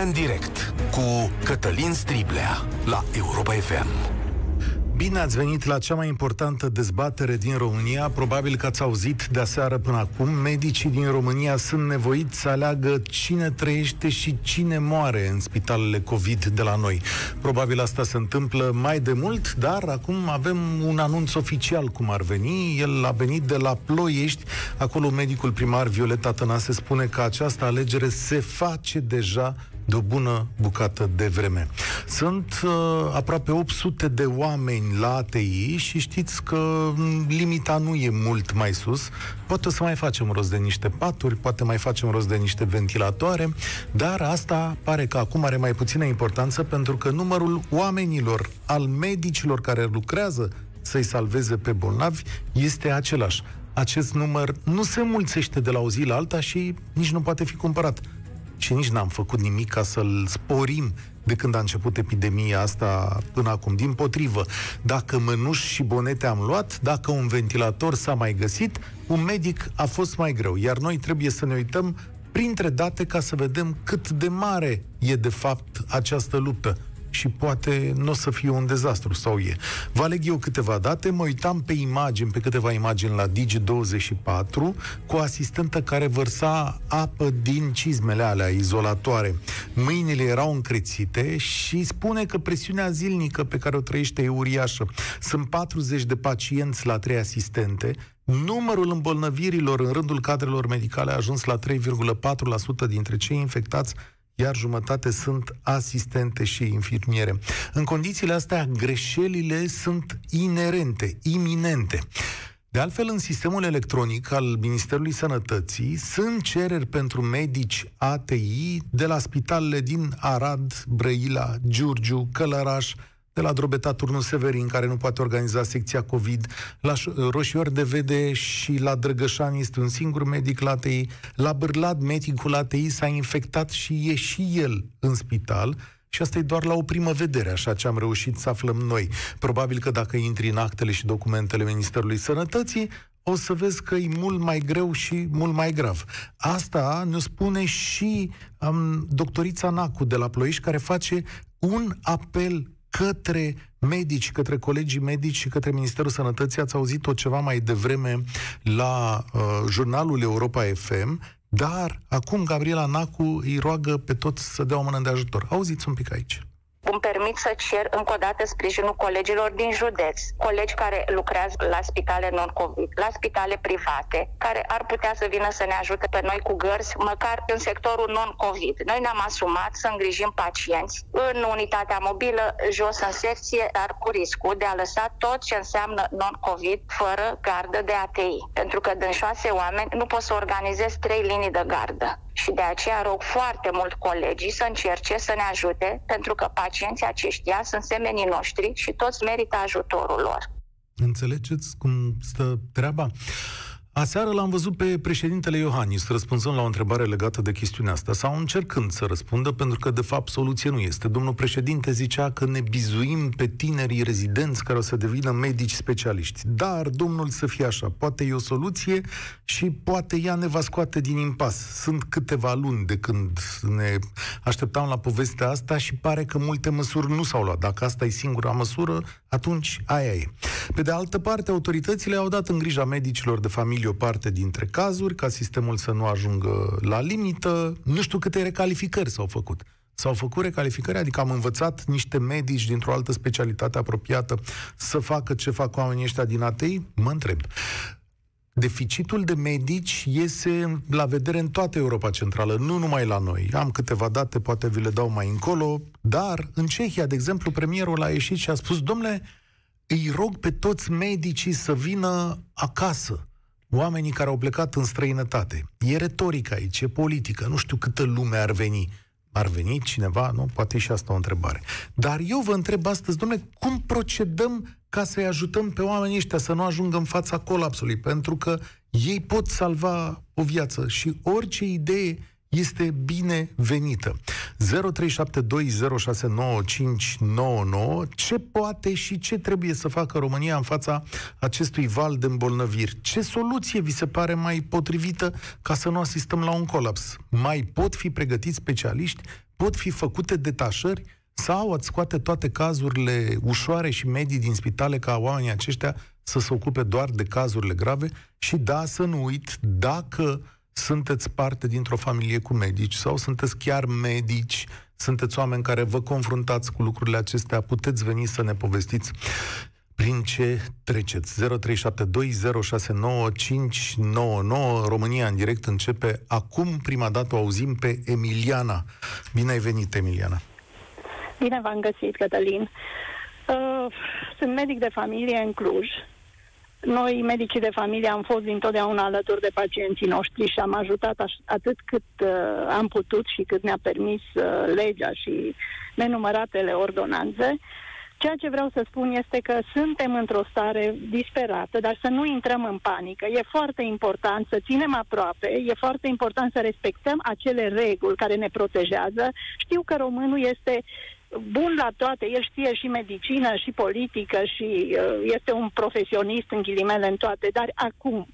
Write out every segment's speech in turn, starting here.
România în direct cu Cătălin Striblea la Europa FM. Bine ați venit la cea mai importantă dezbatere din România. Probabil că ați auzit de aseară până acum. Medicii din România sunt nevoiți să aleagă cine trăiește și cine moare în spitalele COVID de la noi. Probabil asta se întâmplă mai de mult, dar acum avem un anunț oficial cum ar veni. El a venit de la Ploiești. Acolo medicul primar Violeta Tănase spune că această alegere se face deja de o bună bucată de vreme. Sunt uh, aproape 800 de oameni la ATI și știți că mm, limita nu e mult mai sus. Poate o să mai facem rost de niște paturi, poate mai facem rost de niște ventilatoare, dar asta pare că acum are mai puțină importanță pentru că numărul oamenilor, al medicilor care lucrează să-i salveze pe bolnavi, este același. Acest număr nu se mulțește de la o zi la alta și nici nu poate fi cumpărat și nici n-am făcut nimic ca să-l sporim de când a început epidemia asta până acum. Din potrivă, dacă mănuși și bonete am luat, dacă un ventilator s-a mai găsit, un medic a fost mai greu. Iar noi trebuie să ne uităm printre date ca să vedem cât de mare e de fapt această luptă și poate nu o să fie un dezastru sau e. Vă aleg eu câteva date, mă uitam pe imagini, pe câteva imagini la Digi24 cu o asistentă care vărsa apă din cizmele alea izolatoare. Mâinile erau încrețite și spune că presiunea zilnică pe care o trăiește e uriașă. Sunt 40 de pacienți la trei asistente, Numărul îmbolnăvirilor în rândul cadrelor medicale a ajuns la 3,4% dintre cei infectați iar jumătate sunt asistente și infirmiere. În condițiile astea, greșelile sunt inerente, iminente. De altfel, în sistemul electronic al Ministerului Sănătății sunt cereri pentru medici ATI de la spitalele din Arad, Brăila, Giurgiu, Călăraș, de la Drobeta Turnul Severin, care nu poate organiza secția COVID, la Roșior de Vede și la Drăgășani este un singur medic la ATI, la Bârlad medicul ATI s-a infectat și e și el în spital, și asta e doar la o primă vedere, așa ce am reușit să aflăm noi. Probabil că dacă intri în actele și documentele Ministerului Sănătății, o să vezi că e mult mai greu și mult mai grav. Asta ne spune și um, doctorița Nacu de la Ploiești, care face un apel către medici, către colegii medici și către Ministerul Sănătății. Ați auzit-o ceva mai devreme la uh, jurnalul Europa FM, dar acum Gabriela Nacu îi roagă pe toți să dea o mână de ajutor. Auziți un pic aici îmi permit să cer încă o dată sprijinul colegilor din județ, colegi care lucrează la spitale non-COVID, la spitale private, care ar putea să vină să ne ajute pe noi cu gărzi, măcar în sectorul non-COVID. Noi ne-am asumat să îngrijim pacienți în unitatea mobilă, jos în secție, dar cu riscul de a lăsa tot ce înseamnă non-COVID fără gardă de ATI. Pentru că din șase oameni nu pot să organizez trei linii de gardă. Și de aceea rog foarte mult colegii să încerce să ne ajute, pentru că pacienții aceștia sunt semenii noștri și toți merită ajutorul lor. Înțelegeți cum stă treaba? Aseară l-am văzut pe președintele Iohannis răspunzând la o întrebare legată de chestiunea asta sau încercând să răspundă, pentru că de fapt soluție nu este. Domnul președinte zicea că ne bizuim pe tinerii rezidenți care o să devină medici specialiști. Dar, domnul să fie așa, poate e o soluție și poate ea ne va scoate din impas. Sunt câteva luni de când ne așteptam la povestea asta și pare că multe măsuri nu s-au luat. Dacă asta e singura măsură, atunci aia e. Pe de altă parte, autoritățile au dat în grija medicilor de familie o parte dintre cazuri, ca sistemul să nu ajungă la limită. Nu știu câte recalificări s-au făcut. S-au făcut recalificări, adică am învățat niște medici dintr-o altă specialitate apropiată să facă ce fac oamenii ăștia din ATI? Mă întreb. Deficitul de medici iese la vedere în toată Europa Centrală, nu numai la noi. Am câteva date, poate vi le dau mai încolo, dar în Cehia, de exemplu, premierul a ieșit și a spus, domnule, îi rog pe toți medicii să vină acasă oamenii care au plecat în străinătate. E retorică aici, e politică, nu știu câtă lume ar veni. Ar veni cineva? Nu? Poate și asta o întrebare. Dar eu vă întreb astăzi, domnule, cum procedăm ca să-i ajutăm pe oamenii ăștia să nu ajungă în fața colapsului? Pentru că ei pot salva o viață și orice idee este binevenită. 0372069599 Ce poate și ce trebuie să facă România în fața acestui val de îmbolnăviri? Ce soluție vi se pare mai potrivită ca să nu asistăm la un colaps? Mai pot fi pregătiți specialiști? Pot fi făcute detașări? Sau ați scoate toate cazurile ușoare și medii din spitale ca oamenii aceștia să se ocupe doar de cazurile grave? Și da, să nu uit, dacă sunteți parte dintr-o familie cu medici sau sunteți chiar medici, sunteți oameni care vă confruntați cu lucrurile acestea, puteți veni să ne povestiți prin ce treceți. 0372069599 România în direct începe acum. Prima dată o auzim pe Emiliana. Bine ai venit, Emiliana. Bine v-am găsit, Cătălin. Uh, sunt medic de familie în Cluj. Noi, medicii de familie, am fost dintotdeauna alături de pacienții noștri și am ajutat aș- atât cât uh, am putut și cât ne-a permis uh, legea și nenumăratele ordonanțe. Ceea ce vreau să spun este că suntem într-o stare disperată, dar să nu intrăm în panică. E foarte important să ținem aproape, e foarte important să respectăm acele reguli care ne protejează. Știu că românul este bun la toate, el știe și medicină, și politică, și uh, este un profesionist în ghilimele în toate, dar acum,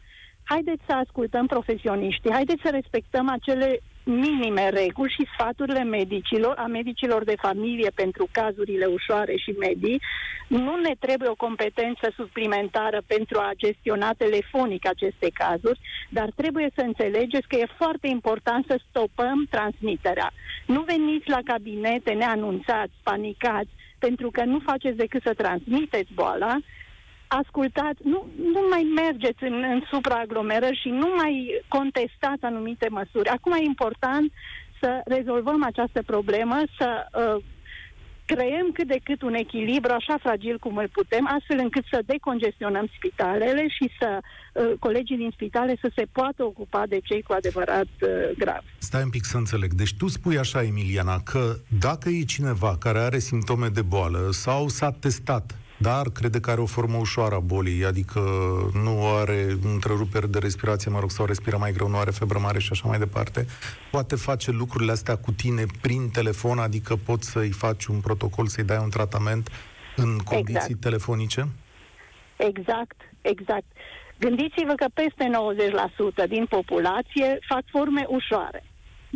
haideți să ascultăm profesioniștii, haideți să respectăm acele minime reguli și sfaturile medicilor, a medicilor de familie pentru cazurile ușoare și medii. Nu ne trebuie o competență suplimentară pentru a gestiona telefonic aceste cazuri, dar trebuie să înțelegeți că e foarte important să stopăm transmiterea. Nu veniți la cabinete neanunțați, panicați, pentru că nu faceți decât să transmiteți boala, ascultați, nu, nu mai mergeți în, în supraaglomerări și nu mai contestați anumite măsuri. Acum e important să rezolvăm această problemă, să uh, creăm cât de cât un echilibru așa fragil cum îl putem, astfel încât să decongestionăm spitalele și să uh, colegii din spitale să se poată ocupa de cei cu adevărat uh, gravi. Stai un pic să înțeleg. Deci tu spui așa, Emiliana, că dacă e cineva care are simptome de boală sau s-a testat dar crede că are o formă ușoară a bolii, adică nu are întreruperi de respirație, mă rog, sau respiră mai greu, nu are febră mare și așa mai departe. Poate face lucrurile astea cu tine prin telefon, adică poți să-i faci un protocol, să-i dai un tratament în condiții exact. telefonice? Exact, exact. Gândiți-vă că peste 90% din populație fac forme ușoare.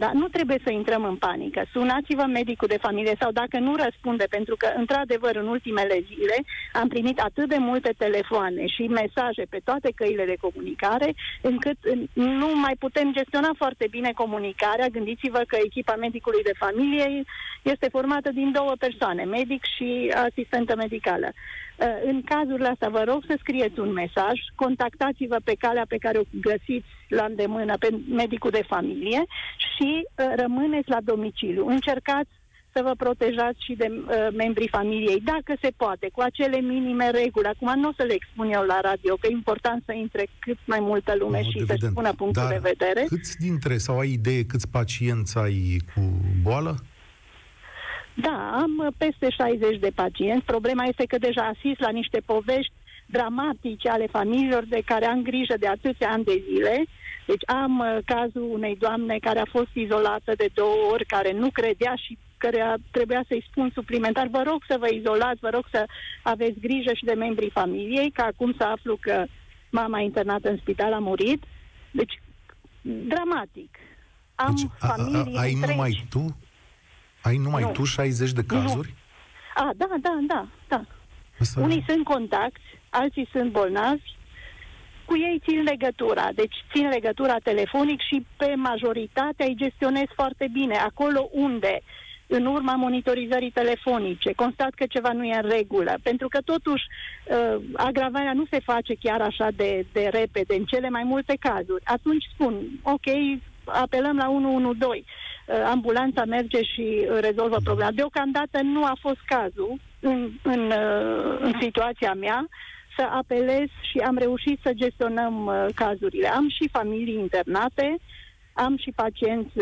Dar nu trebuie să intrăm în panică. Sunați-vă medicul de familie sau dacă nu răspunde, pentru că, într-adevăr, în ultimele zile am primit atât de multe telefoane și mesaje pe toate căile de comunicare, încât nu mai putem gestiona foarte bine comunicarea. Gândiți-vă că echipa medicului de familie este formată din două persoane, medic și asistentă medicală. Uh, în cazurile astea, vă rog să scrieți un mesaj, contactați-vă pe calea pe care o găsiți la îndemână pe medicul de familie și uh, rămâneți la domiciliu. Încercați să vă protejați și de uh, membrii familiei, dacă se poate, cu acele minime reguli. Acum nu o să le expun eu la radio, că e important să intre cât mai multă lume no, și să spună punctul Dar de vedere. câți dintre, sau ai idee, câți pacienți ai cu boală? Da, am uh, peste 60 de pacienți. Problema este că deja asist la niște povești dramatice ale familiilor de care am grijă de atâția ani de zile. Deci am uh, cazul unei doamne care a fost izolată de două ori, care nu credea și care trebuia să-i spun suplimentar, vă rog să vă izolați, vă rog să aveți grijă și de membrii familiei, că acum să aflu că mama internată în spital a murit. Deci, dramatic. Am deci, familii a, a, ai întregi. numai tu ai numai nu. tu 60 de cazuri? Nu. A, da, da, da, da. Asta... Unii sunt contacti, alții sunt bolnavi, cu ei țin legătura. Deci țin legătura telefonic și pe majoritatea îi gestionez foarte bine. Acolo unde, în urma monitorizării telefonice, constat că ceva nu e în regulă, pentru că totuși uh, agravarea nu se face chiar așa de, de repede, în cele mai multe cazuri. Atunci spun, ok, apelăm la 112 Uh, ambulanța merge și uh, rezolvă problema. Deocamdată nu a fost cazul în, în, uh, în situația mea să apelez și am reușit să gestionăm cazurile. Am și familii internate, am și pacienți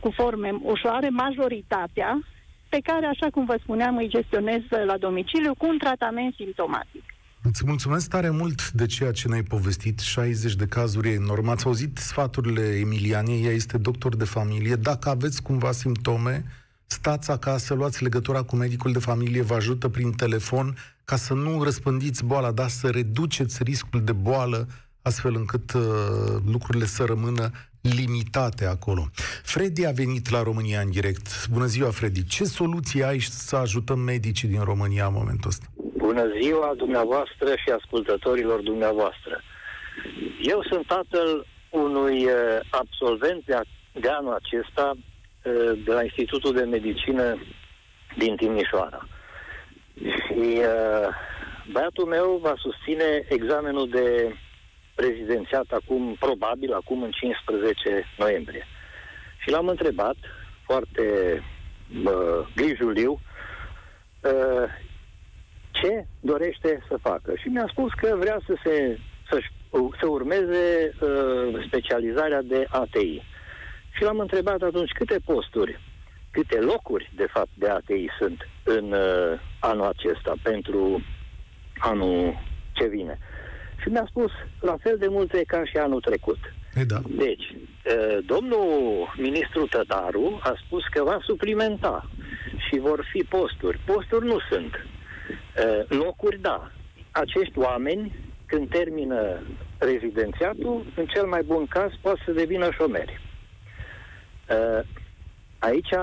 cu forme ușoare, majoritatea, pe care, așa cum vă spuneam, îi gestionez la domiciliu cu un tratament simptomatic. Îți mulțumesc tare mult de ceea ce ne-ai povestit. 60 de cazuri enorm. Ați auzit sfaturile Emilianiei, ea este doctor de familie. Dacă aveți cumva simptome, stați acasă, luați legătura cu medicul de familie, vă ajută prin telefon ca să nu răspândiți boala, dar să reduceți riscul de boală astfel încât uh, lucrurile să rămână limitate acolo. Freddy a venit la România în direct. Bună ziua, Freddy. Ce soluție ai să ajutăm medicii din România în momentul ăsta? Bună ziua dumneavoastră și ascultătorilor dumneavoastră. Eu sunt tatăl unui uh, absolvent de, de anul acesta uh, de la Institutul de Medicină din Timișoara. Și uh, băiatul meu va susține examenul de prezidențiat acum, probabil acum în 15 noiembrie. Și l-am întrebat foarte uh, grijuliu uh, ce dorește să facă. Și mi-a spus că vrea să se să, să urmeze uh, specializarea de ATI. Și l-am întrebat atunci câte posturi, câte locuri, de fapt, de ATI sunt în uh, anul acesta pentru anul ce vine. Și mi-a spus la fel de multe ca și anul trecut. E da. Deci, domnul ministru Tătaru a spus că va suplimenta și vor fi posturi. Posturi nu sunt. Locuri, da. Acești oameni, când termină rezidențiatul, în cel mai bun caz, pot să devină șomeri. Aici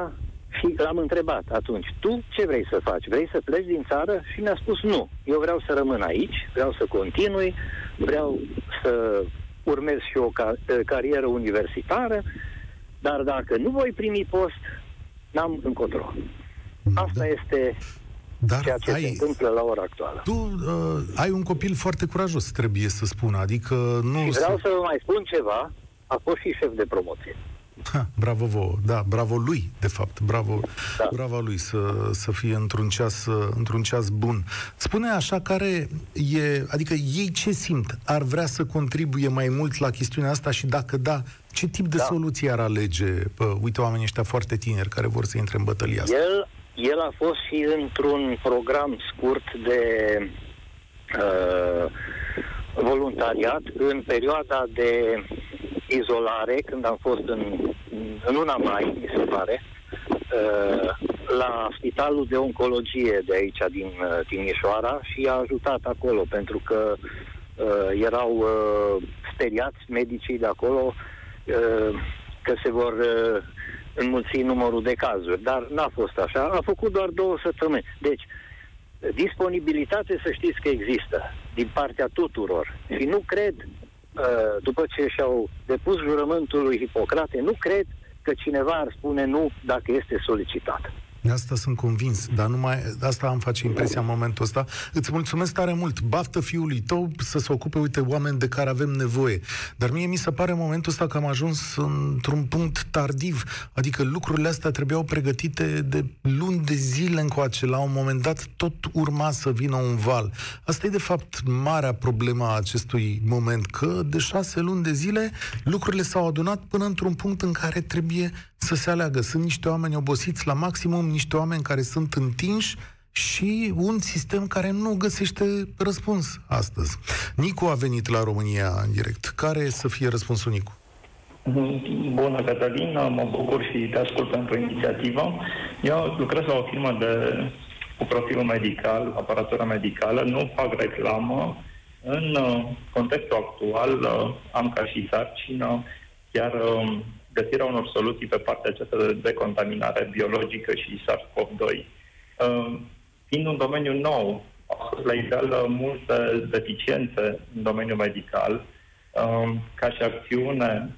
și l-am întrebat atunci, tu ce vrei să faci? Vrei să pleci din țară? Și mi-a spus nu. Eu vreau să rămân aici, vreau să continui, vreau să urmez și o ca- carieră universitară, dar dacă nu voi primi post, n-am încotro. Asta da. este dar ceea ce ai, se întâmplă la ora actuală. Tu uh, ai un copil foarte curajos, trebuie să spun, adică nu... Și vreau să vă mai spun ceva, a fost și șef de promoție. Ha, bravo vouă, da, bravo lui, de fapt, bravo, da. bravo lui să, să fie într-un ceas, într-un ceas bun. Spune așa, care e, adică ei ce simt? Ar vrea să contribuie mai mult la chestiunea asta și dacă da, ce tip de da. soluție ar alege? Pă, uite, oamenii ăștia foarte tineri care vor să intre în bătălia asta. El, el a fost și într-un program scurt de uh, voluntariat în perioada de izolare, când am fost în, în luna mai, mi se pare, uh, la Spitalul de Oncologie de aici, din uh, Timișoara, și a ajutat acolo, pentru că uh, erau speriați medicii de acolo că se vor înmulți numărul de cazuri. Dar n-a fost așa. A făcut doar două săptămâni. Deci, disponibilitate să știți că există din partea tuturor. Și nu cred Uh, după ce și-au depus jurământul lui Hipocrate, nu cred că cineva ar spune nu dacă este solicitat. Asta sunt convins, dar numai asta am face impresia în momentul ăsta. Îți mulțumesc tare mult. Baftă fiului tău să se ocupe, uite, oameni de care avem nevoie. Dar mie mi se pare în momentul ăsta că am ajuns într-un punct tardiv. Adică lucrurile astea trebuiau pregătite de luni de zile încoace. La un moment dat tot urma să vină un val. Asta e de fapt marea problemă a acestui moment, că de șase luni de zile lucrurile s-au adunat până într-un punct în care trebuie să se aleagă. Sunt niște oameni obosiți la maximum, niște oameni care sunt întinși și un sistem care nu găsește răspuns astăzi. Nicu a venit la România în direct. Care să fie răspunsul Nicu? Bună, Cătălin, mă bucur și te ascult pentru inițiativă. Eu lucrez la o firmă de, cu profil medical, aparatură medicală, nu fac reclamă. În uh, contextul actual uh, am ca și sarcină chiar um, găsirea unor soluții pe partea aceasta de decontaminare biologică și SARS-CoV-2. Uh, fiind un domeniu nou, au fost la ideal multe deficiențe în domeniul medical, uh, ca și acțiune,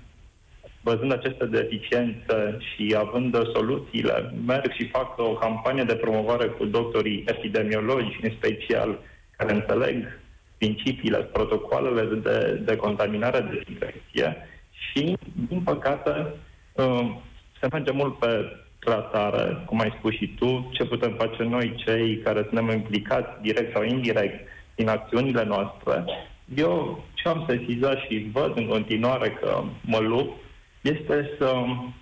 văzând aceste deficiențe și având soluțiile, merg și fac o campanie de promovare cu doctorii epidemiologi, în special, care înțeleg principiile, protocoalele de decontaminare, de dezinfecție și, din păcate, uh, se merge mult pe tratare, cum ai spus și tu, ce putem face noi, cei care suntem implicați direct sau indirect din acțiunile noastre. Eu ce am sesizat și văd în continuare că mă lupt este să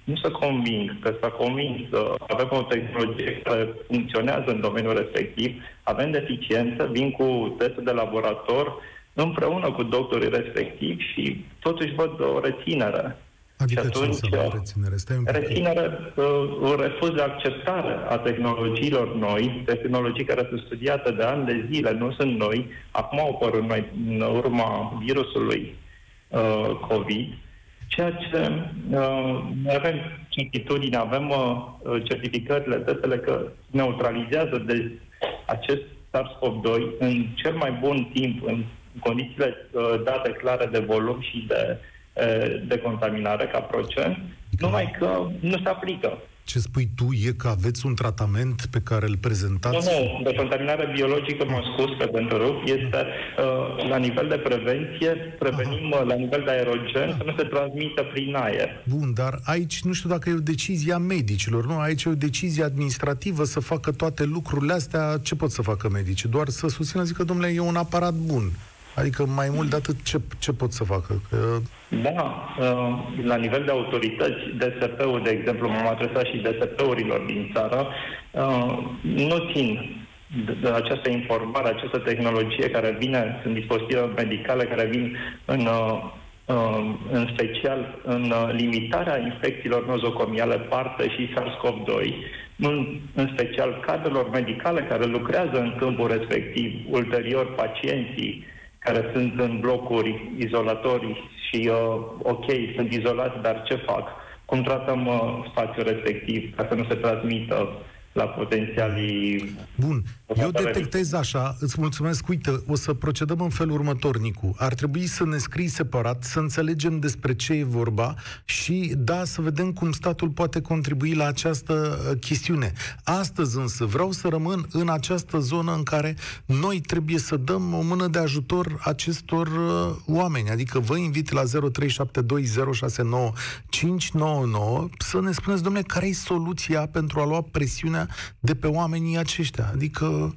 nu să conving, că să convins să avem o tehnologie care funcționează în domeniul respectiv, avem deficiență, vin cu testul de laborator împreună cu doctorii respectivi și totuși văd o reținere. Adică și atunci, ce înseamnă reținere? Stai un pic. Reținere, uh, refuz de acceptare a tehnologiilor noi, tehnologii care sunt studiate de ani de zile, nu sunt noi, acum au apărut noi în urma virusului uh, COVID, ceea ce uh, noi avem certitudine, avem uh, certificările, testele că neutralizează de acest SARS-CoV-2 în cel mai bun timp, în condițiile uh, date clare de volum și de, uh, de contaminare ca procent, numai că nu se aplică. Ce spui tu e că aveți un tratament pe care îl prezentați? Nu, nu. De contaminare biologică, mă scuz pe pentru este uh, la nivel de prevenție, prevenim Aha. la nivel de aerogen să nu se transmită prin aer. Bun, dar aici nu știu dacă e o decizie a medicilor, nu? Aici e o decizie administrativă să facă toate lucrurile astea. Ce pot să facă medicii? Doar să susțină, zică, domnule, e un aparat bun. Adică mai mult de atât ce, ce pot să facă? Că... Da, uh, la nivel de autorități, DSP-ul, de exemplu, m-am adresat și DSP-urilor din țară, uh, nu țin de această informare, această tehnologie care vine, sunt dispozitive medicale care vin în, uh, în special în limitarea infecțiilor nozocomiale, parte și SARS-CoV-2, în, în special cadrelor medicale care lucrează în câmpul respectiv, ulterior pacienții, care sunt în blocuri izolatorii și, uh, ok, sunt izolați, dar ce fac? Cum tratăm uh, spațiul respectiv ca să nu se transmită la potențialii... Bun, eu detectez așa, îți mulțumesc, uite, o să procedăm în felul următor, Nicu. Ar trebui să ne scrii separat, să înțelegem despre ce e vorba și, da, să vedem cum statul poate contribui la această uh, chestiune. Astăzi însă vreau să rămân în această zonă în care noi trebuie să dăm o mână de ajutor acestor uh, oameni. Adică vă invit la 0372069599 să ne spuneți, domnule, care e soluția pentru a lua presiunea de pe oamenii aceștia. Adică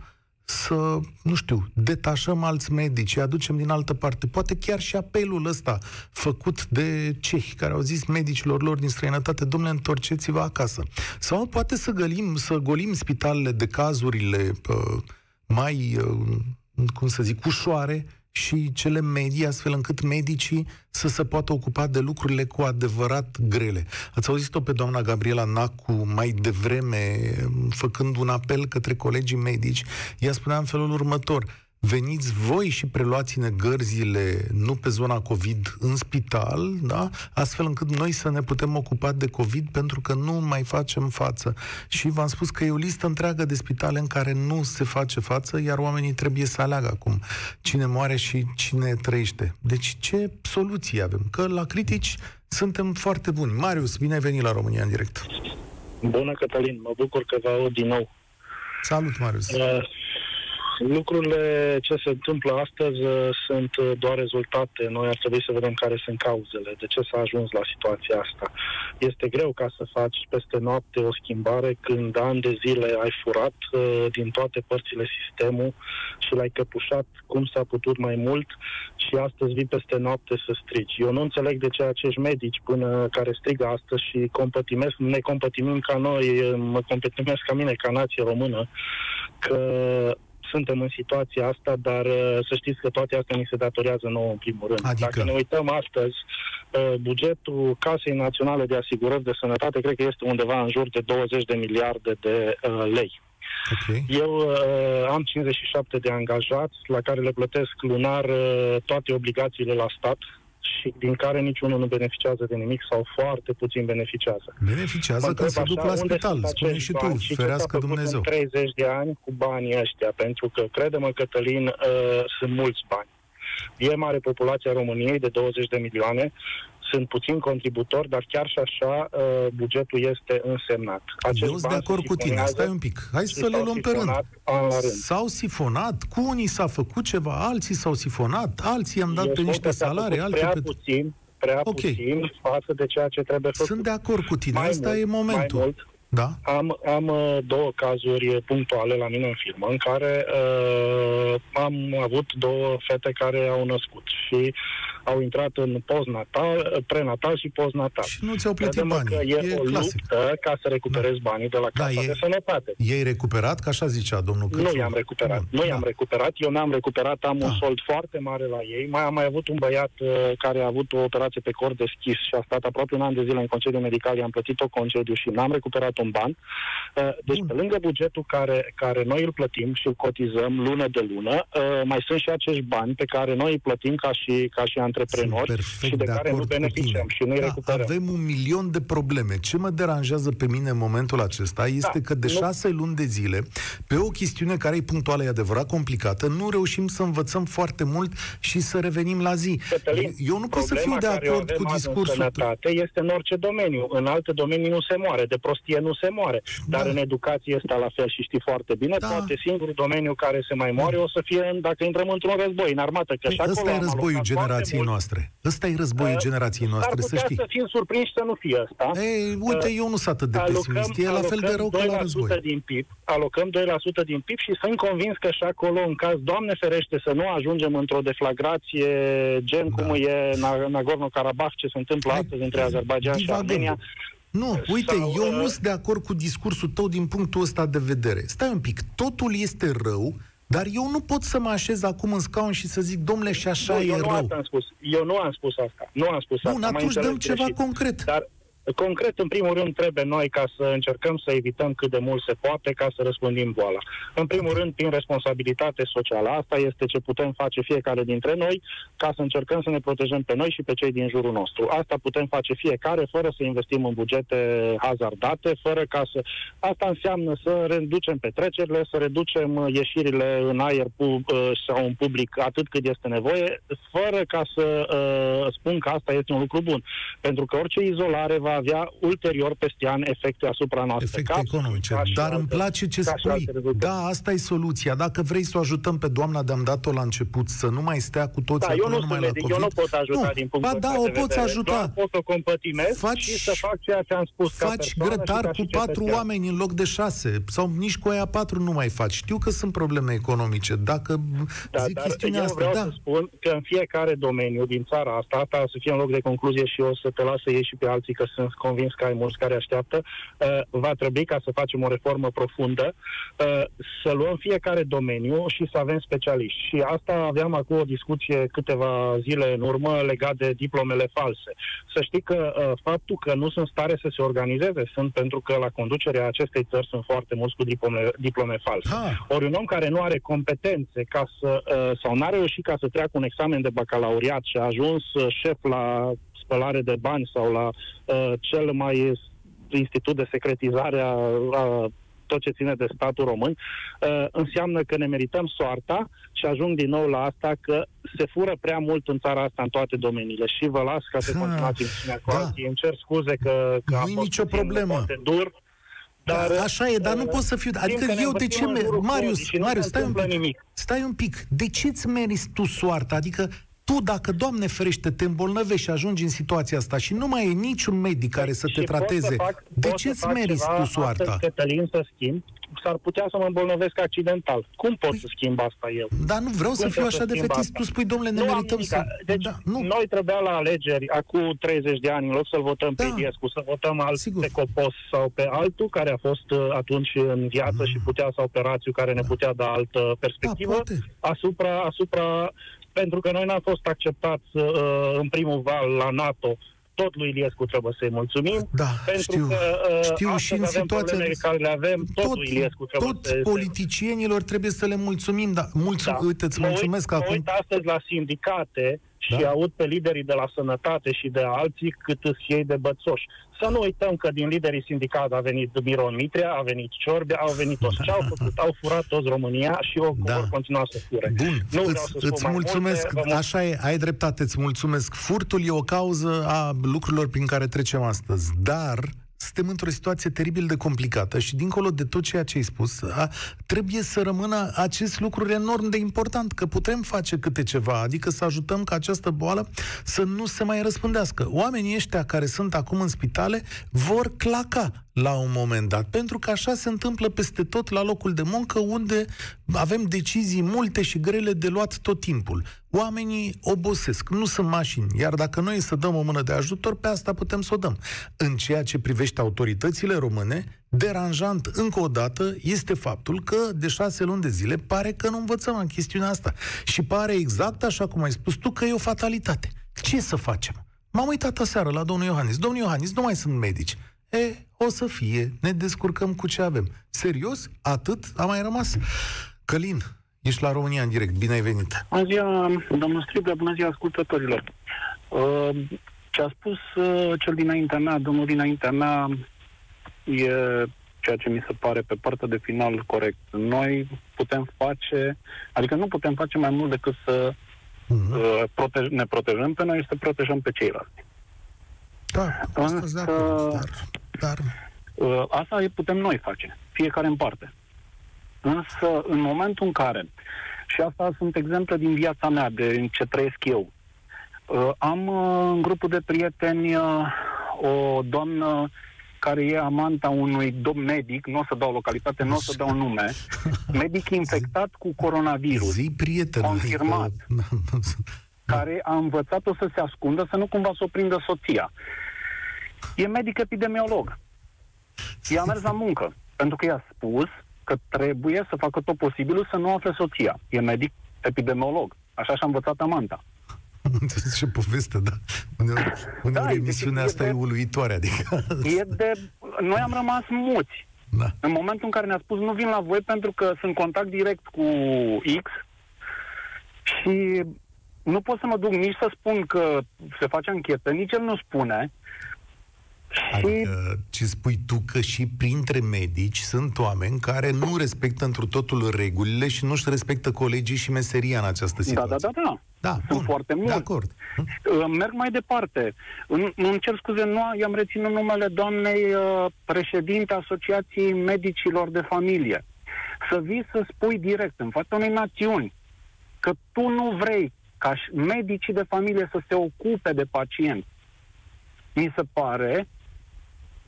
să, nu știu, detașăm alți medici, aducem din altă parte. Poate chiar și apelul ăsta făcut de cehi care au zis medicilor lor din străinătate, domnule, întorceți-vă acasă. Sau poate să gălim, să golim spitalele de cazurile uh, mai, uh, cum să zic, ușoare, și cele medii, astfel încât medicii să se poată ocupa de lucrurile cu adevărat grele. Ați auzit-o pe doamna Gabriela Nacu mai devreme, făcând un apel către colegii medici. Ea spunea în felul următor, veniți voi și preluați-ne gărzile, nu pe zona COVID, în spital, da? astfel încât noi să ne putem ocupa de COVID, pentru că nu mai facem față. Și v-am spus că e o listă întreagă de spitale în care nu se face față, iar oamenii trebuie să aleagă acum cine moare și cine trăiește. Deci ce soluții avem? Că la critici suntem foarte buni. Marius, bine ai venit la România în direct. Bună, Cătălin, mă bucur că vă aud din nou. Salut, Marius. Uh, Lucrurile ce se întâmplă astăzi uh, sunt uh, doar rezultate. Noi ar trebui să vedem care sunt cauzele, de ce s-a ajuns la situația asta. Este greu ca să faci peste noapte o schimbare când ani de zile ai furat uh, din toate părțile sistemul și l-ai căpușat cum s-a putut mai mult și astăzi vii peste noapte să strici. Eu nu înțeleg de ce acești medici până care strigă astăzi și compătimesc, ne compătimim ca noi, mă compătimesc ca mine, ca nație română, că suntem în situația asta, dar uh, să știți că toate astea ni se datorează nouă în primul rând. Adică? Dacă ne uităm astăzi, uh, bugetul Casei Naționale de Asigurări de Sănătate cred că este undeva în jur de 20 de miliarde de uh, lei. Okay. Eu uh, am 57 de angajați la care le plătesc lunar uh, toate obligațiile la stat, și din care niciunul nu beneficiază de nimic sau foarte puțin beneficiază. Beneficiază că se duc la spital, spune și tu, și ferească Dumnezeu. În 30 de ani cu banii ăștia, pentru că, crede-mă, Cătălin, uh, sunt mulți bani. E mare populația României de 20 de milioane, sunt puțin contributori, dar chiar și așa uh, bugetul este însemnat. Acest Eu sunt de acord cu tine, stai un pic. Hai să le luăm pe rând. S-au sifonat, cu unii s-a făcut ceva, alții s-au sifonat, alții am dat Eu pe niște salarii, alții prea pe... puțin, prea okay. puțin față de ceea ce trebuie făcut. Sunt de acord cu tine, mai asta mult, e momentul. Mai mult, Da. Am, am uh, două cazuri punctuale la mine în firmă în care uh, am avut două fete care au născut și au intrat în postnatal, prenatal și postnatal. Și nu ți-au plătit Credem banii. că e, E o clasic. luptă ca să recuperezi banii de la Da, Casa e- de Sănătate. Ei recuperat, că așa zicea domnul Cățu. Nu i-am recuperat. Bun, Nu da. i-am recuperat. Eu n-am recuperat. Am Da. un sold foarte mare la ei. Mai am mai avut un băiat uh, care a avut o operație pe cor deschis și a stat aproape un an de zile în concediu medical. I-am plătit o concediu și n-am recuperat un ban. Uh, deci, Bun. pe lângă bugetul care, care noi îl plătim și îl cotizăm lună de lună, uh, mai sunt și acești bani pe care noi îi plătim ca și, ca și antreprenori Sunt perfect și de, de care nu acord cu beneficiem tine. și nu-i da, recuperăm. Avem un milion de probleme. Ce mă deranjează pe mine în momentul acesta este Da, că de nu- șase luni de zile, pe o chestiune care e punctuală, e adevărat complicată, nu reușim să învățăm foarte mult și să revenim la zi. Cătălin, Eu nu pot să fiu problema de care o acord avem cu azi discursul În sănătate este în orice domeniu. În alte domenii nu se moare. De prostie nu se moare. Dar Da. în educație este la fel și știi foarte bine. Da. Poate singurul domeniu care se mai moare o să fie în, dacă intrăm într-un război, în armată. Că Păi și acolo ăsta e am războiul alocat generației foarte mult. noastre. Ăsta e războiul Uh, generației S-ar noastre, să putea știi. să fim surprinși să nu fie ăsta. Ei, uite, Uh, eu nu sunt atât de alocăm, pesimist. E la fel de alocăm rău ca la 2% război. din PIB, alocăm 2% din PIB și sunt convins că și acolo, în caz, Doamne ferește, să nu ajungem într-o deflagrație gen Da. cum e Na- Nagorno-Karabakh, ce se întâmplă Hai, astăzi între Azerbaijan și divagăm. Armenia. Nu, uite, Sau, eu uh, nu sunt de acord cu discursul tău din punctul ăsta de vedere. Stai un pic, totul este rău, dar eu nu pot să mă așez acum în scaun și să zic, domnule, și așa nu, e eu nu rău. asta am spus. Eu nu am spus asta. Nu am spus Bun, asta. m-ai atunci dăm înțeles ceva greșit. concret. Dar Concret, în primul rând, trebuie noi ca să încercăm să evităm cât de mult se poate ca să răspândim boala. În primul rând, prin responsabilitate socială. Asta este ce putem face fiecare dintre noi ca să încercăm să ne protejăm pe noi și pe cei din jurul nostru. Asta putem face fiecare fără să investim în bugete hazardate, fără ca să... Asta înseamnă să reducem petrecerile, să reducem uh, ieșirile în aer pu- uh, sau în public atât cât este nevoie, fără ca să uh, spun că asta este un lucru bun. Pentru că orice izolare va avea ulterior peste an efecte asupra noastră. Efecte Ca- economice. ca și Dar alte- îmi place ce ca și spui. alte rezultate. Da, asta e soluția. Dacă vrei să o ajutăm pe doamna de-am dat-o la început, să nu mai stea cu toți Da, eu acolo nu numai sunt la medic, COVID. eu nu pot ajuta nu. din punctul Ba da, ăsta o de poți vedere. ajuta. Doar pot să o compătimez Faci- și să fac ceea ce am spus ca Faci persoană și grătar ca cu și patru cetățean. oameni în loc de șase. Sau nici cu aia patru nu mai faci. Știu că sunt probleme economice. Dacă Da, zic dar chestiunea eu asta, vreau da. să spun că în fiecare domeniu din țara asta, asta o să fie în loc de concluzie și o să te las să ieși și pe alții, că sunt convins că ai mulți care așteaptă, uh, va trebui ca să facem o reformă profundă, uh, să luăm fiecare domeniu și să avem specialiști. Și asta aveam acum o discuție câteva zile în urmă legat de diplomele false. Să știi că uh, faptul că nu sunt stare să se organizeze sunt pentru că la conducerea acestei țări sunt foarte mulți cu diplome, diplome false. Ha. Ori un om care nu are competențe ca să, uh, sau n-a reușit ca să treacă un examen de bacalaureat și a ajuns uh, șef la spălare de bani sau la uh, cel mai institut de secretizare a, a tot ce ține de statul român, uh, înseamnă că ne merităm soarta și ajung din nou la asta că se fură prea mult în țara asta în toate domeniile. Și vă las ca să Ha, continuați emisiunea cu da. alții. Îmi cer scuze că, că a Nu-i fost nicio puțin, problemă. poate dur, dar, Da, așa e, dar nu uh, pot să fiu... știm Adică că ne eu de ce... învățăm în Me... jurul Marius, codii și nu Marius, se stai un întâmplă pic. nimic. Stai un pic. De ce îți meriți tu soarta? Adică tu, dacă, Doamne ferește, te îmbolnăvești și ajungi în situația asta și nu mai e niciun medic care să te Și pot trateze, fac- de pot ce să îți fac meriți ceva tu soarta? Astăzi, Cătălin, să schimb, s-ar putea să mă îmbolnăvesc accidental. Cum pot Păi- să schimb asta eu? Dar nu vreau să Cum fiu pot așa de schimb fetist. asta? Tu spui, domnule, ne nu am merităm nimica. să... Deci, da, nu. noi trebuia la alegeri, acum 30 de ani, în loc să-l votăm pe Da. Iliescu, să votăm alt Sigur. pe Copos sau pe altul care a fost uh, atunci în viață și putea, sau pe Rațiu, care ne putea da altă perspectivă Da, poate. asupra, asupra, pentru că noi n-am fost acceptați uh, în primul val la NATO, tot lui Iliescu trebuie să-i mulțumim. Da, pentru știu. că uh, Știu astăzi și în avem situația problemele de- care le avem, tot, tot, lui Iliescu trebuie tot să... politicienilor trebuie să le mulțumim, dar mulțum, Da. uite, îți Mă mulțumesc uit, mă acum. uit astăzi la sindicate și Da. aud pe liderii de la sănătate și de alții cât îți ei de bățoși. Să nu uităm că din liderii sindicate a venit Miron Mitrea, a venit Ciorbea, au venit toți. Ce au făcut? Au furat toți România și o Da. vor continua să fure. Bun, nu vreau îți, să spun îți mai mulțumesc, multe, vă mul- așa e, ai dreptate, îți mulțumesc. Furtul e o cauză a lucrurilor prin care trecem astăzi, dar suntem într-o situație teribil de complicată și dincolo de tot ceea ce ai spus, a, trebuie să rămână acest lucru enorm de important, că putem face câte ceva, adică să ajutăm ca această boală să nu se mai răspândească. Oamenii ăștia care sunt acum în spitale vor claca. La un moment dat, pentru că așa se întâmplă peste tot la locul de muncă, unde avem decizii multe și grele de luat tot timpul. Oamenii obosesc, nu sunt mașini, iar dacă noi să dăm o mână de ajutor, pe asta putem să o dăm. În ceea ce privește autoritățile române, deranjant încă o dată este faptul că de șase luni de zile pare că nu învățăm în chestiunea asta. Și pare exact așa cum ai spus tu că e o fatalitate. Ce să facem? M-am uitat aseară la domnul Iohannis. Domnul Iohannis, nu mai sunt medici. E, o să fie, ne descurcăm cu ce avem. Serios? Atât a mai rămas? Călin, ești la România în direct, bine ai venit. Bună ziua, domnul Striblea, bună ziua ascultătorilor. Uh, ce a spus uh, cel dinaintea mea, domnul dinaintea mea, e ceea ce mi se pare pe partea de final corect. Noi putem face, adică nu putem face mai mult decât să uh-huh. uh, protej- ne protejăm pe noi și să protejăm pe ceilalți. Da, asta de acord, dar... dar... Uh, asta putem noi face, fiecare în parte. Însă, în momentul în care, și asta sunt exemple din viața mea, de ce trăiesc eu, uh, am uh, în grupul de prieteni uh, o doamnă care e amanta unui domn medic, nu o să dau localitate, nu o să dau nume, medic infectat cu coronavirus. Zi, prieten. Confirmat. Adică... Care a învățat-o să se ascundă, să nu cumva să o prindă soția. E medic epidemiolog. Ea a mers la muncă, pentru că i-a spus că trebuie să facă tot posibilul să nu afle soția. E medic epidemiolog. Așa și-a învățat amanta. Ce poveste, da. Uneori, uneori da, emisiunea asta e, de, e uluitoare. Adică... E de... Noi am rămas muți. Da. În momentul în care ne-a spus nu vin la voi pentru că sunt contact direct cu X și nu pot să mă duc nici să spun că se face anchetă, nici el nu spune. Adică ce spui tu că și printre medici sunt oameni care nu respectă întru totul regulile și nu-și respectă colegii și meseria în această situație. Da, da, da, da. Da, Sunt bun, foarte mulți. De acord. Uh, merg mai departe. Îmi cer scuze, nu i-am reținut numele doamnei uh, președinte Asociației Medicilor de Familie. Să vii să spui direct în fața unei națiuni că tu nu vrei ca medicii de familie să se ocupe de pacient. Mi se pare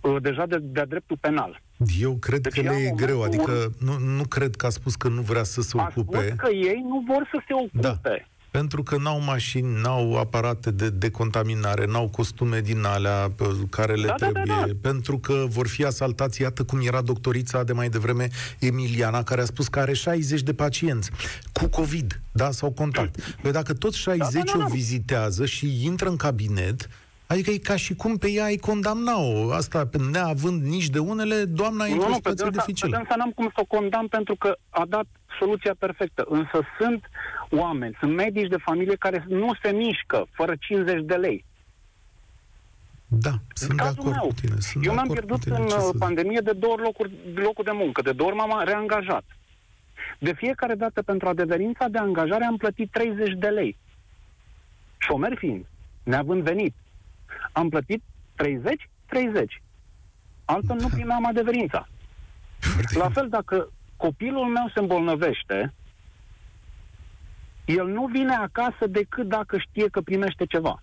uh, deja de, de dreptul penal. Eu cred deci că le e greu, adică nu, nu cred că a spus că nu vrea să se ocupe. A spus că ei nu vor să se ocupe. Da. Pentru că n-au mașini, n-au aparate de decontaminare, n-au costume din alea pe care le da, trebuie, da, da, da. pentru că vor fi asaltați, iată cum era doctorița de mai devreme, Emiliana, care a spus că are 60 de pacienți cu COVID, da, sau contact. Păi dacă toți 60 da, da, da, da. o vizitează și intră în cabinet, Adică e ca și cum pe ea ai condamna-o. Asta, neavând nici de unele, doamna e într-o situație dificilă. Pe n-am cum să o condamn pentru că a dat soluția perfectă. Însă sunt oameni, sunt medici de familie care nu se mișcă fără 50 de lei. Da, sunt de acord meu. cu tine. Sunt Eu m-am pierdut în pandemie de două locuri, locuri de muncă, de două ori m-am reangajat. De fiecare dată pentru adeverința de angajare am plătit 30 de lei. Șomer fiind, neavând venit. Am plătit 30, 30. Altfel nu primeam adeverința. La fel, dacă copilul meu se îmbolnăvește, el nu vine acasă decât dacă știe că primește ceva.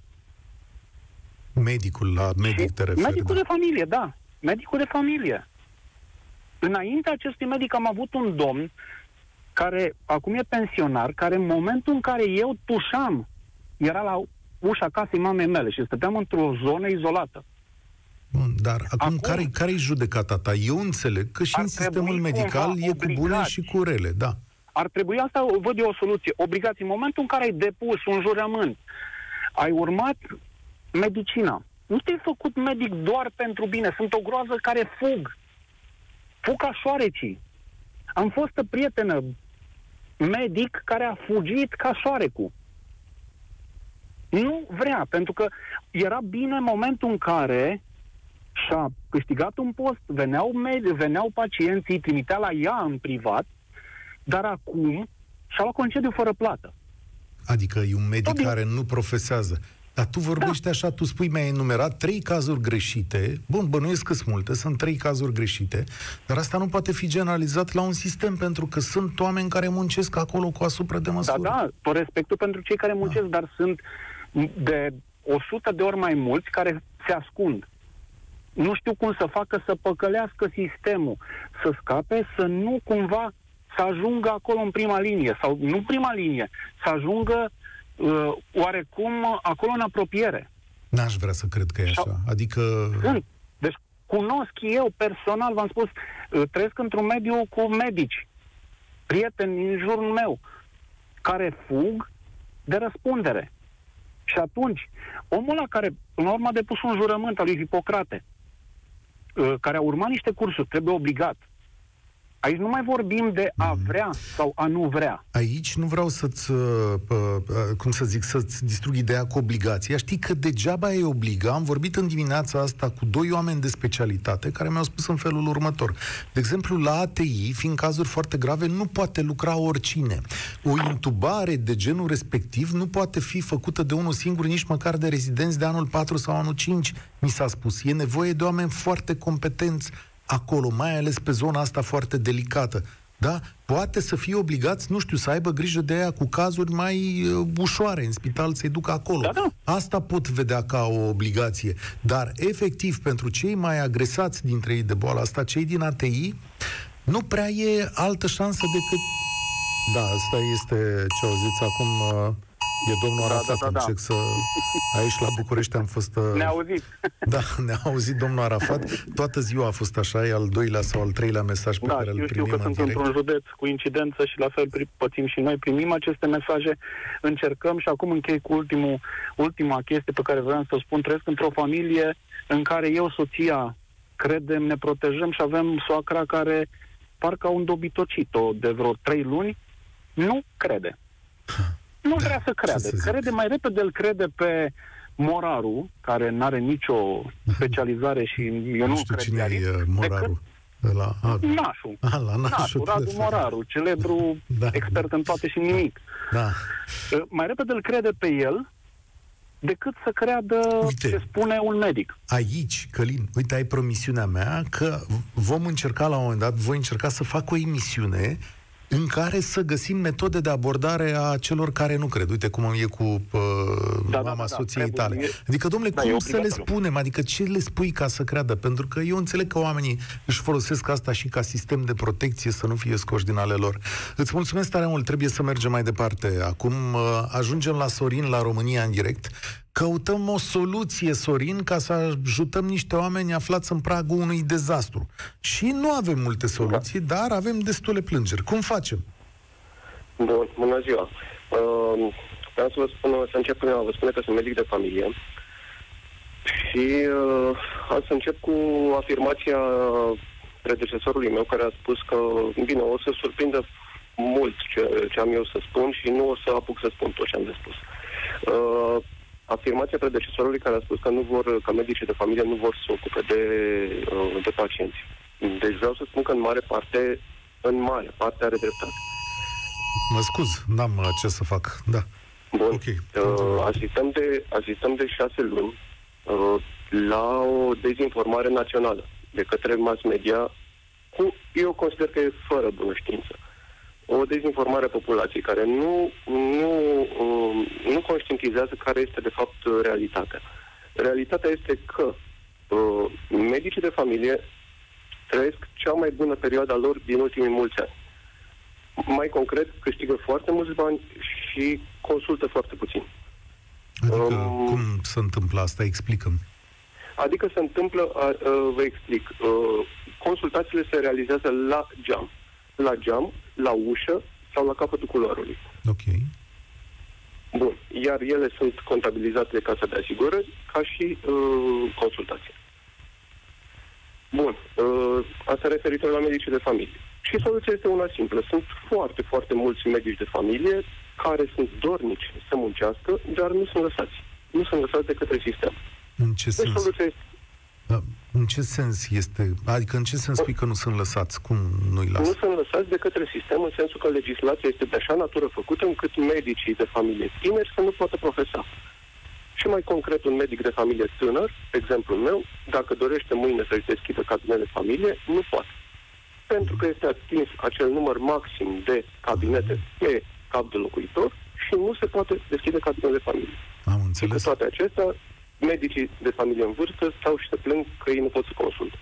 Medicul, la medic te referi, Medicul da. de familie, da. Medicul de familie. Înainte acestui medic am avut un domn care acum e pensionar, care în momentul în care eu tușam, era la ușa casei mamei mele și stăteam într-o zonă izolată. Bun, dar acum, acum care, care e judecata ta? Eu înțeleg că și în sistemul medical e cu bune și cu rele, da. Ar trebui asta, văd eu o soluție. Obligați, în momentul în care ai depus un jurământ, ai urmat medicina. Nu te-ai făcut medic doar pentru bine. Sunt o groază care fug. Fug ca șoarecii. Am fost o prietenă medic care a fugit ca șoarecul. Nu vrea, pentru că era bine în momentul în care și-a câștigat un post, veneau, med- veneau pacienții, trimitea la ea în privat, dar acum și-a luat concediu fără plată. Adică e un medic Tot care nu profesează. Dar tu vorbești da. așa, tu spui, mi-ai enumerat trei cazuri greșite. Bun, bănuiesc că sunt multe, sunt trei cazuri greșite, dar asta nu poate fi generalizat la un sistem, pentru că sunt oameni care muncesc acolo cu asupra de măsură. Da, da, tot respectul pentru cei care muncesc, da. dar sunt de 100 de ori mai mulți care se ascund. nu știu cum să facă să păcălească sistemul, să scape, să nu cumva să ajungă acolo în prima linie, sau nu prima linie, să ajungă uh, oarecum acolo în apropiere. N-aș vrea să cred că e așa. Adică... Sunt. Deci cunosc eu personal, v-am spus, uh, trăiesc într-un mediu cu medici, prieteni în jurul meu, care fug de răspundere. Și atunci, omul la care, în urmă, a depus un jurământ al lui Hipocrate, uh, care a urmat niște cursuri, trebuie obligat, Aici nu mai vorbim de a mhm. vrea sau a nu vrea. Aici nu vreau să-ți, uh, uh, cum să zic, să-ți distrug ideea cu obligația. Știi că degeaba e obliga. Am vorbit în dimineața asta cu doi oameni de specialitate care mi-au spus în felul următor. De exemplu, la ATI, fiind cazuri foarte grave, nu poate lucra oricine. O intubare de genul respectiv nu poate fi făcută de unul singur, nici măcar de rezidenți de anul 4 sau anul 5, mi s-a spus. E nevoie de oameni foarte competenți acolo, mai ales pe zona asta foarte delicată. Da? Poate să fie obligați, nu știu, să aibă grijă de ea cu cazuri mai uh, ușoare în spital, să-i ducă acolo. Da, da. Asta pot vedea ca o obligație. Dar, efectiv, pentru cei mai agresați dintre ei de boala asta, cei din ATI, nu prea e altă șansă decât... Da, asta este ce auziți acum... Uh, E domnul da, Arafat, da, da, da. încerc să... Aici la București am fost... Uh, ne-a auzit. Da, ne-a auzit domnul Arafat. Toată ziua a fost așa, e al doilea sau al treilea mesaj pe da, care îl primim știu că sunt direct. într-un județ cu incidență și la fel pățim și noi. Primim aceste mesaje, încercăm și acum închei cu ultimul, ultima chestie pe care vreau să o spun. Trăiesc într-o familie în care eu, soția, credem, ne protejăm și avem soacra care parcă a un dobitocit-o de vreo trei luni, nu crede. Nu da, vrea să creadă. Să crede mai repede, îl crede pe Moraru, care nu are nicio specializare și eu nu, nu știu cine e Moraru. De la, a, Nașu. A, la Nașu. Nașu Radu Moraru, celebru da, expert da. în toate și nimic. Da. Mai repede îl crede pe el decât să creadă uite, ce spune un medic. Aici, Călin, uite, ai promisiunea mea că vom încerca la un moment dat, voi încerca să fac o emisiune în care să găsim metode de abordare a celor care nu cred. Uite cum e cu uh, da, mama da, da, soției da, tale. Adică, domnule, da, cum să le spunem? Adică ce le spui ca să creadă? Pentru că eu înțeleg că oamenii își folosesc asta și ca sistem de protecție să nu fie scoși din ale lor. Îți mulțumesc tare mult, trebuie să mergem mai departe. Acum uh, ajungem la Sorin, la România în direct. Căutăm o soluție, Sorin, ca să ajutăm niște oameni aflați în pragul unui dezastru. Și nu avem multe soluții, da. dar avem destule plângeri. Cum facem? Bun, bună ziua. Uh, vreau să vă spun, să încep prin a vă spune că sunt medic de familie și uh, am să încep cu afirmația predecesorului meu care a spus că, bine, o să surprindă mult ce, ce am eu să spun și nu o să apuc să spun tot ce am de spus. Uh, afirmația predecesorului care a spus că nu vor, că medicii de familie nu vor să se ocupe de, uh, de pacienți. Deci vreau să spun că în mare parte, în mare parte are dreptate. Mă scuz, n-am uh, ce să fac, da. Bun. Okay. Uh, asistăm, de, asistăm de șase luni uh, la o dezinformare națională de către mass media cu, eu consider că e fără bună știință. Uh, o dezinformare a populației care nu, nu, um, nu conștientizează care este de fapt realitatea. Realitatea este că uh, medicii de familie trăiesc cea mai bună perioadă a lor din ultimii mulți ani. Mai concret, câștigă foarte mulți bani și consultă foarte puțin. Adică um, cum se întâmplă asta? Explicăm. Adică se întâmplă, uh, uh, vă explic, uh, consultațiile se realizează la geam. La geam, la ușă sau la capătul culoarului. Ok. Bun. Iar ele sunt contabilizate de Casa de Asigurări ca și uh, consultație. Bun. Uh, asta referitor la medicii de familie. Și soluția este una simplă. Sunt foarte, foarte mulți medici de familie care sunt dornici să muncească, dar nu sunt lăsați. Nu sunt lăsați de către sistem. În ce deci sens? soluția este, da. În ce sens este? Adică în ce sens spui că nu sunt lăsați? Cum nu-i lasă? Nu sunt lăsați de către sistem în sensul că legislația este de așa natură făcută încât medicii de familie tineri să nu poată profesa. Și mai concret, un medic de familie tânăr, exemplul meu, dacă dorește mâine să-și deschidă cabinet de familie, nu poate. Pentru că este atins acel număr maxim de cabinete pe cap de locuitor și nu se poate deschide cabinet de familie. Am înțeles. Și cu toate acestea, medicii de familie în vârstă stau și se plâng că ei nu pot să consulte.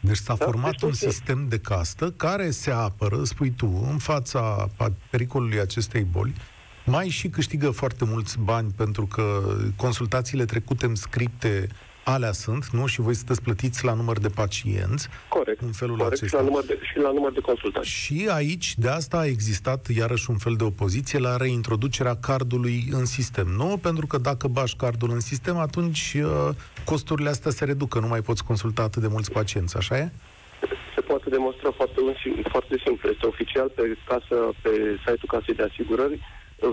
Deci s-a Da, format deci un tot e- sistem de castă care se apără, spui tu, în fața pa- pericolului acestei boli, mai și câștigă foarte mulți bani pentru că consultațiile trecute în scripte alea sunt, nu? Și voi sunteți plătiți la număr de pacienți. Corect. În felul corect acesta. Și la, număr de, și la număr de consultații. Și aici, de asta a existat iarăși un fel de opoziție la reintroducerea cardului în sistem. Nu? Pentru că dacă bași cardul în sistem, atunci uh, costurile astea se reducă, nu mai poți consulta atât de mulți pacienți, așa e? Se poate demonstra foarte, un, sim- foarte simplu. Este oficial pe, casă, pe site-ul Casei de Asigurări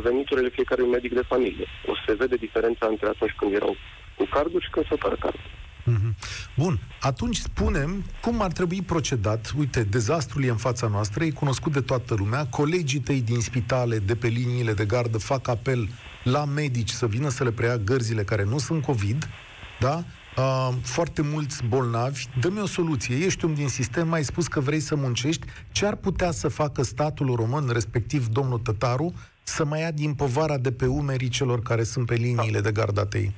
veniturile fiecărui medic de familie. O să se vede diferența între atunci când erau cu cardul și când sunt fără card. Mhm. Bun, atunci spunem cum ar trebui procedat. Uite, dezastrul e în fața noastră, e cunoscut de toată lumea, colegii tăi din spitale, de pe liniile de gardă, fac apel la medici să vină să le preia gărzile care nu sunt COVID, da? Uh, foarte mulți bolnavi, dă-mi o soluție. Ești un din sistem, ai spus că vrei să muncești. Ce ar putea să facă statul român, respectiv domnul Tătaru, să mai ia din povara de pe umerii celor care sunt pe liniile de gardă a tăi?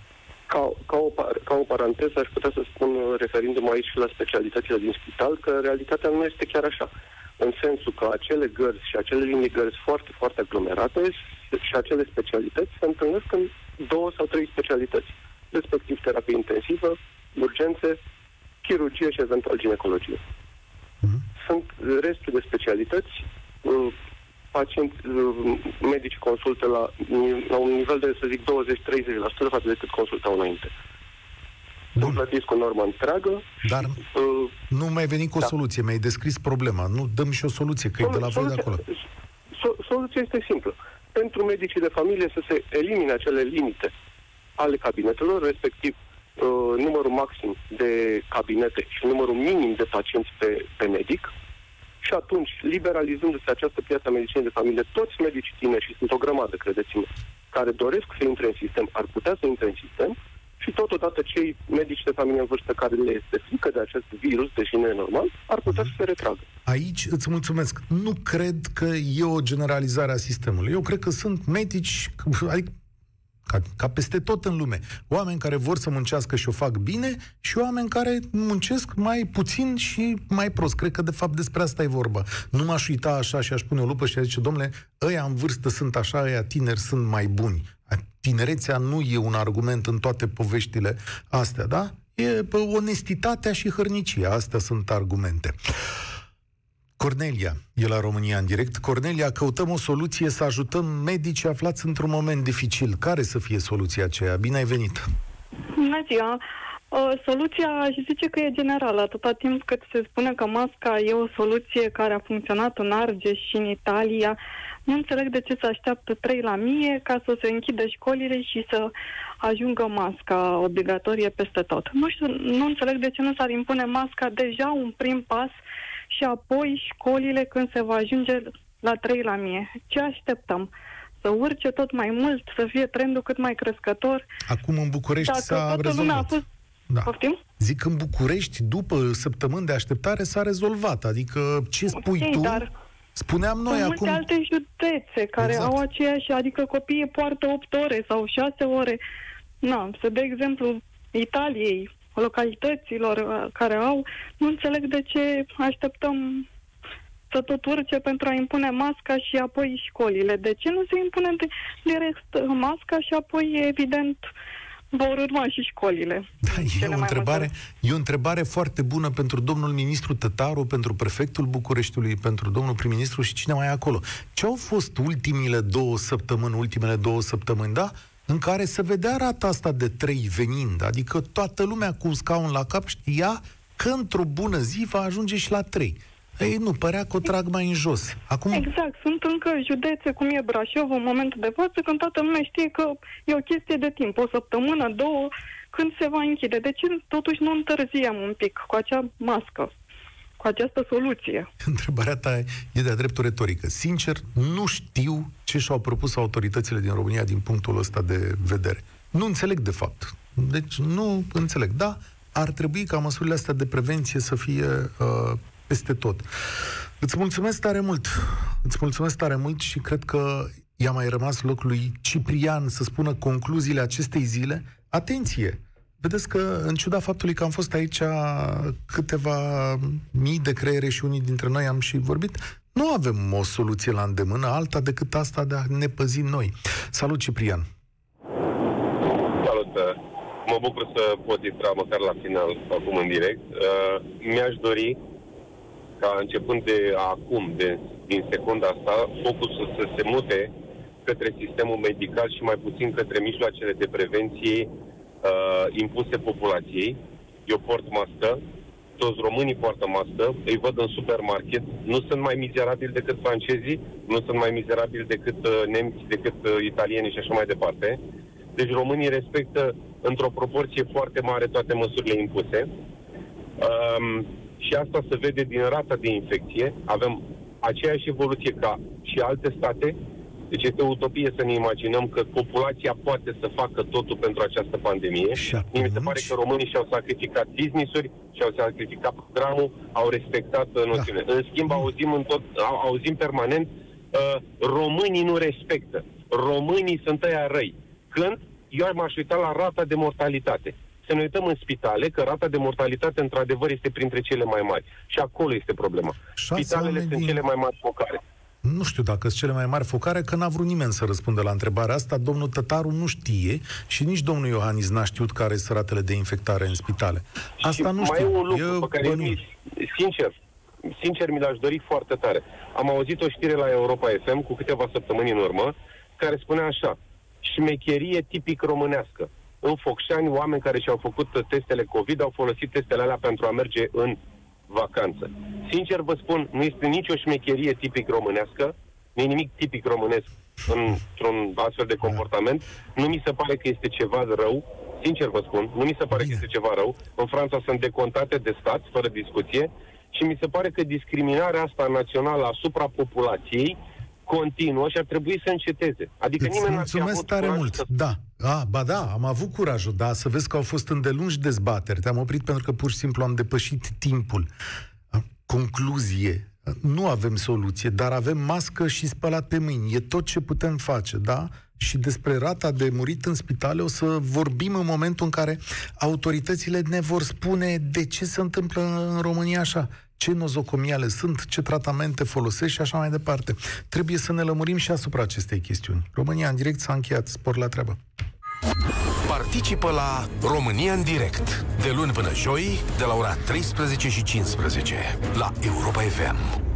Ca, ca, o, par- ca o paranteză, aș putea să spun, referindu-mă aici și la specialitățile din spital, că realitatea nu este chiar așa. În sensul că acele gărzi și acele linii gărzi foarte, foarte aglomerate și acele specialități se întâlnesc în două sau trei specialități, respectiv terapie intensivă, urgențe, chirurgie și eventual ginecologie. Sunt restul de specialități, uh, pacienți, uh, medici consultă la, la un nivel de, să zic, 20-30% față de cât consultau înainte. Sunt Bun. plătiți cu normă întreagă și Dar uh, Nu mai venit cu o Da. soluție, mi-ai descris problema. Nu, dăm și o soluție, că e de la voi de Soluția- acolo. so- soluția este simplă. Pentru medicii de familie să se elimine acele limite ale cabinetelor, respectiv uh, numărul maxim de cabinete și numărul minim de pacienți pe, pe medic, și atunci, liberalizându-se această piață a medicinei de familie, toți medicii tineri, și sunt o grămadă, credeți-mă, care doresc să intre în sistem, ar putea să intre în sistem și totodată cei medici de familie în vârstă care le este frică de acest virus, deși nu e normal, ar putea să se retragă. Aici îți mulțumesc. Nu cred că e o generalizare a sistemului. Eu cred că sunt medici, adică ca, ca peste tot în lume. Oameni care vor să muncească și o fac bine și oameni care muncesc mai puțin și mai prost. Cred că de fapt despre asta e vorba. Nu m-aș uita așa și aș pune o lupă și aș zice, domnule, ăia în vârstă sunt așa, ăia tineri sunt mai buni. Tinerețea nu e un argument în toate poveștile astea, da? E pe onestitatea și hărnicia. Astea sunt argumente. Cornelia e la România în direct. Cornelia, căutăm o soluție să ajutăm medicii aflați într-un moment dificil. Care să fie soluția aceea? Bine ai venit! Bună ziua! Uh, Soluția aș zice că e generală, atâta timp cât se spune că masca e o soluție care a funcționat în Argeș și în Italia. Nu înțeleg de ce se așteaptă 3 la mie ca să se închidă școlile și să ajungă masca obligatorie peste tot. Nu știu, nu înțeleg de ce nu s-ar impune masca deja un prim pas și apoi școlile când se va ajunge la 3 la mie. Ce așteptăm? Să urce tot mai mult, să fie trendul cât mai crescător? Acum în București Dacă s-a toată lumea a rezolvat. fost... Da. Poftim? Zic, în București, după săptămâni de așteptare, s-a rezolvat. Adică, ce spui Ok, tu? dar Spuneam noi Sunt acum... multe alte județe care Exact. au aceeași, adică copiii poartă 8 ore sau 6 ore. Na, să de exemplu Italiei, localităților uh, care au, nu înțeleg de ce așteptăm să tot urce pentru a impune masca și apoi școlile. De ce nu se impune di- direct masca și apoi, evident, vor urma și școlile? Da, e Cele o, mai întrebare, multe. e o întrebare foarte bună pentru domnul ministru Tătaru, pentru prefectul Bucureștiului, pentru domnul prim-ministru și cine mai e acolo. Ce au fost ultimile două săptămâni, ultimele două săptămâni, da? În care se vedea rata asta de trei venind, adică toată lumea cu un scaun la cap știa că într-o bună zi va ajunge și la trei. Ei, nu, părea că o trag mai în jos. Acum, Exact. Sunt încă județe, cum e Brașov, în momentul de față, când toată lumea știe că e o chestie de timp, o săptămână, două, când se va închide. De ce totuși nu întârziem un pic cu acea mască, cu această soluție? Întrebarea ta e de-a dreptul retorică. Sincer, nu știu ce și-au propus autoritățile din România din punctul ăsta de vedere. Nu înțeleg, de fapt. Deci, nu înțeleg. Da, ar trebui ca măsurile astea de prevenție să fie uh, peste tot. Îți mulțumesc tare mult. Îți mulțumesc tare mult și cred că i-a mai rămas loc lui Ciprian să spună concluziile acestei zile. Atenție! Vedeți că, în ciuda faptului că am fost aici câteva mii de creiere și unii dintre noi am și vorbit, nu avem o soluție la îndemână alta decât asta de a ne păzi noi. Salut, Ciprian! Salut! Mă bucur să pot intra măcar la final, acum în direct. Uh, mi-aș dori ca începând de acum, de, din secunda asta, focusul să se mute către sistemul medical și mai puțin către mijloacele de prevenție uh, impuse populației. Eu port mască, toți românii poartă mască, îi văd în supermarket, nu sunt mai mizerabili decât francezii, nu sunt mai mizerabili decât uh, nemți, decât uh, italieni și așa mai departe. Deci românii respectă într-o proporție foarte mare toate măsurile impuse. Um, și asta se vede din rata de infecție. Avem aceeași evoluție ca și alte state, deci este o utopie să ne imaginăm că populația poate să facă totul pentru această pandemie. Mie mi se pare că românii și-au sacrificat business-uri, și-au sacrificat programul, au respectat uh, noțiune. Da. În schimb, auzim, în tot, auzim permanent, uh, românii nu respectă. Românii sunt ăia răi. Când? Eu m-aș uita la rata de mortalitate. Să ne uităm în spitale, că rata de mortalitate, într-adevăr, este printre cele mai mari. Și acolo este problema. Spitalele sunt din... cele mai mari focare nu știu dacă sunt cele mai mari focare, că n-a vrut nimeni să răspundă la întrebarea asta. Domnul Tătaru nu știe și nici domnul Iohannis n-a știut care sunt ratele de infectare în spitale. Asta și nu știu. Mai e un lucru Eu, pe care, mi, sincer, sincer mi l-aș dori foarte tare. Am auzit o știre la Europa FM cu câteva săptămâni în urmă, care spunea așa, șmecherie tipic românească. În Focșani, oameni care și-au făcut testele COVID au folosit testele alea pentru a merge în vacanță. Sincer vă spun, nu este nicio șmecherie tipic românească, nu e nimic tipic românesc într-un astfel de comportament. Nu mi se pare că este ceva rău, sincer vă spun, nu mi se pare Bine. că este ceva rău. În Franța sunt decontate de stat, fără discuție, și mi se pare că discriminarea asta națională asupra populației continuă și ar trebui să înceteze. Adică Îți nimeni mulțumesc tare mult. Să... Da. A, ba da, am avut curajul, da, să vezi că au fost îndelungi dezbateri. Te-am oprit pentru că pur și simplu am depășit timpul. Concluzie. Nu avem soluție, dar avem mască și spălat pe mâini. E tot ce putem face, da? Și despre rata de murit în spitale o să vorbim în momentul în care autoritățile ne vor spune de ce se întâmplă în România așa ce nozocomiale sunt, ce tratamente folosesc și așa mai departe. Trebuie să ne lămurim și asupra acestei chestiuni. România în direct s-a încheiat. Spor la treabă. Participă la România în direct de luni până joi de la ora 13 și 15 la Europa FM.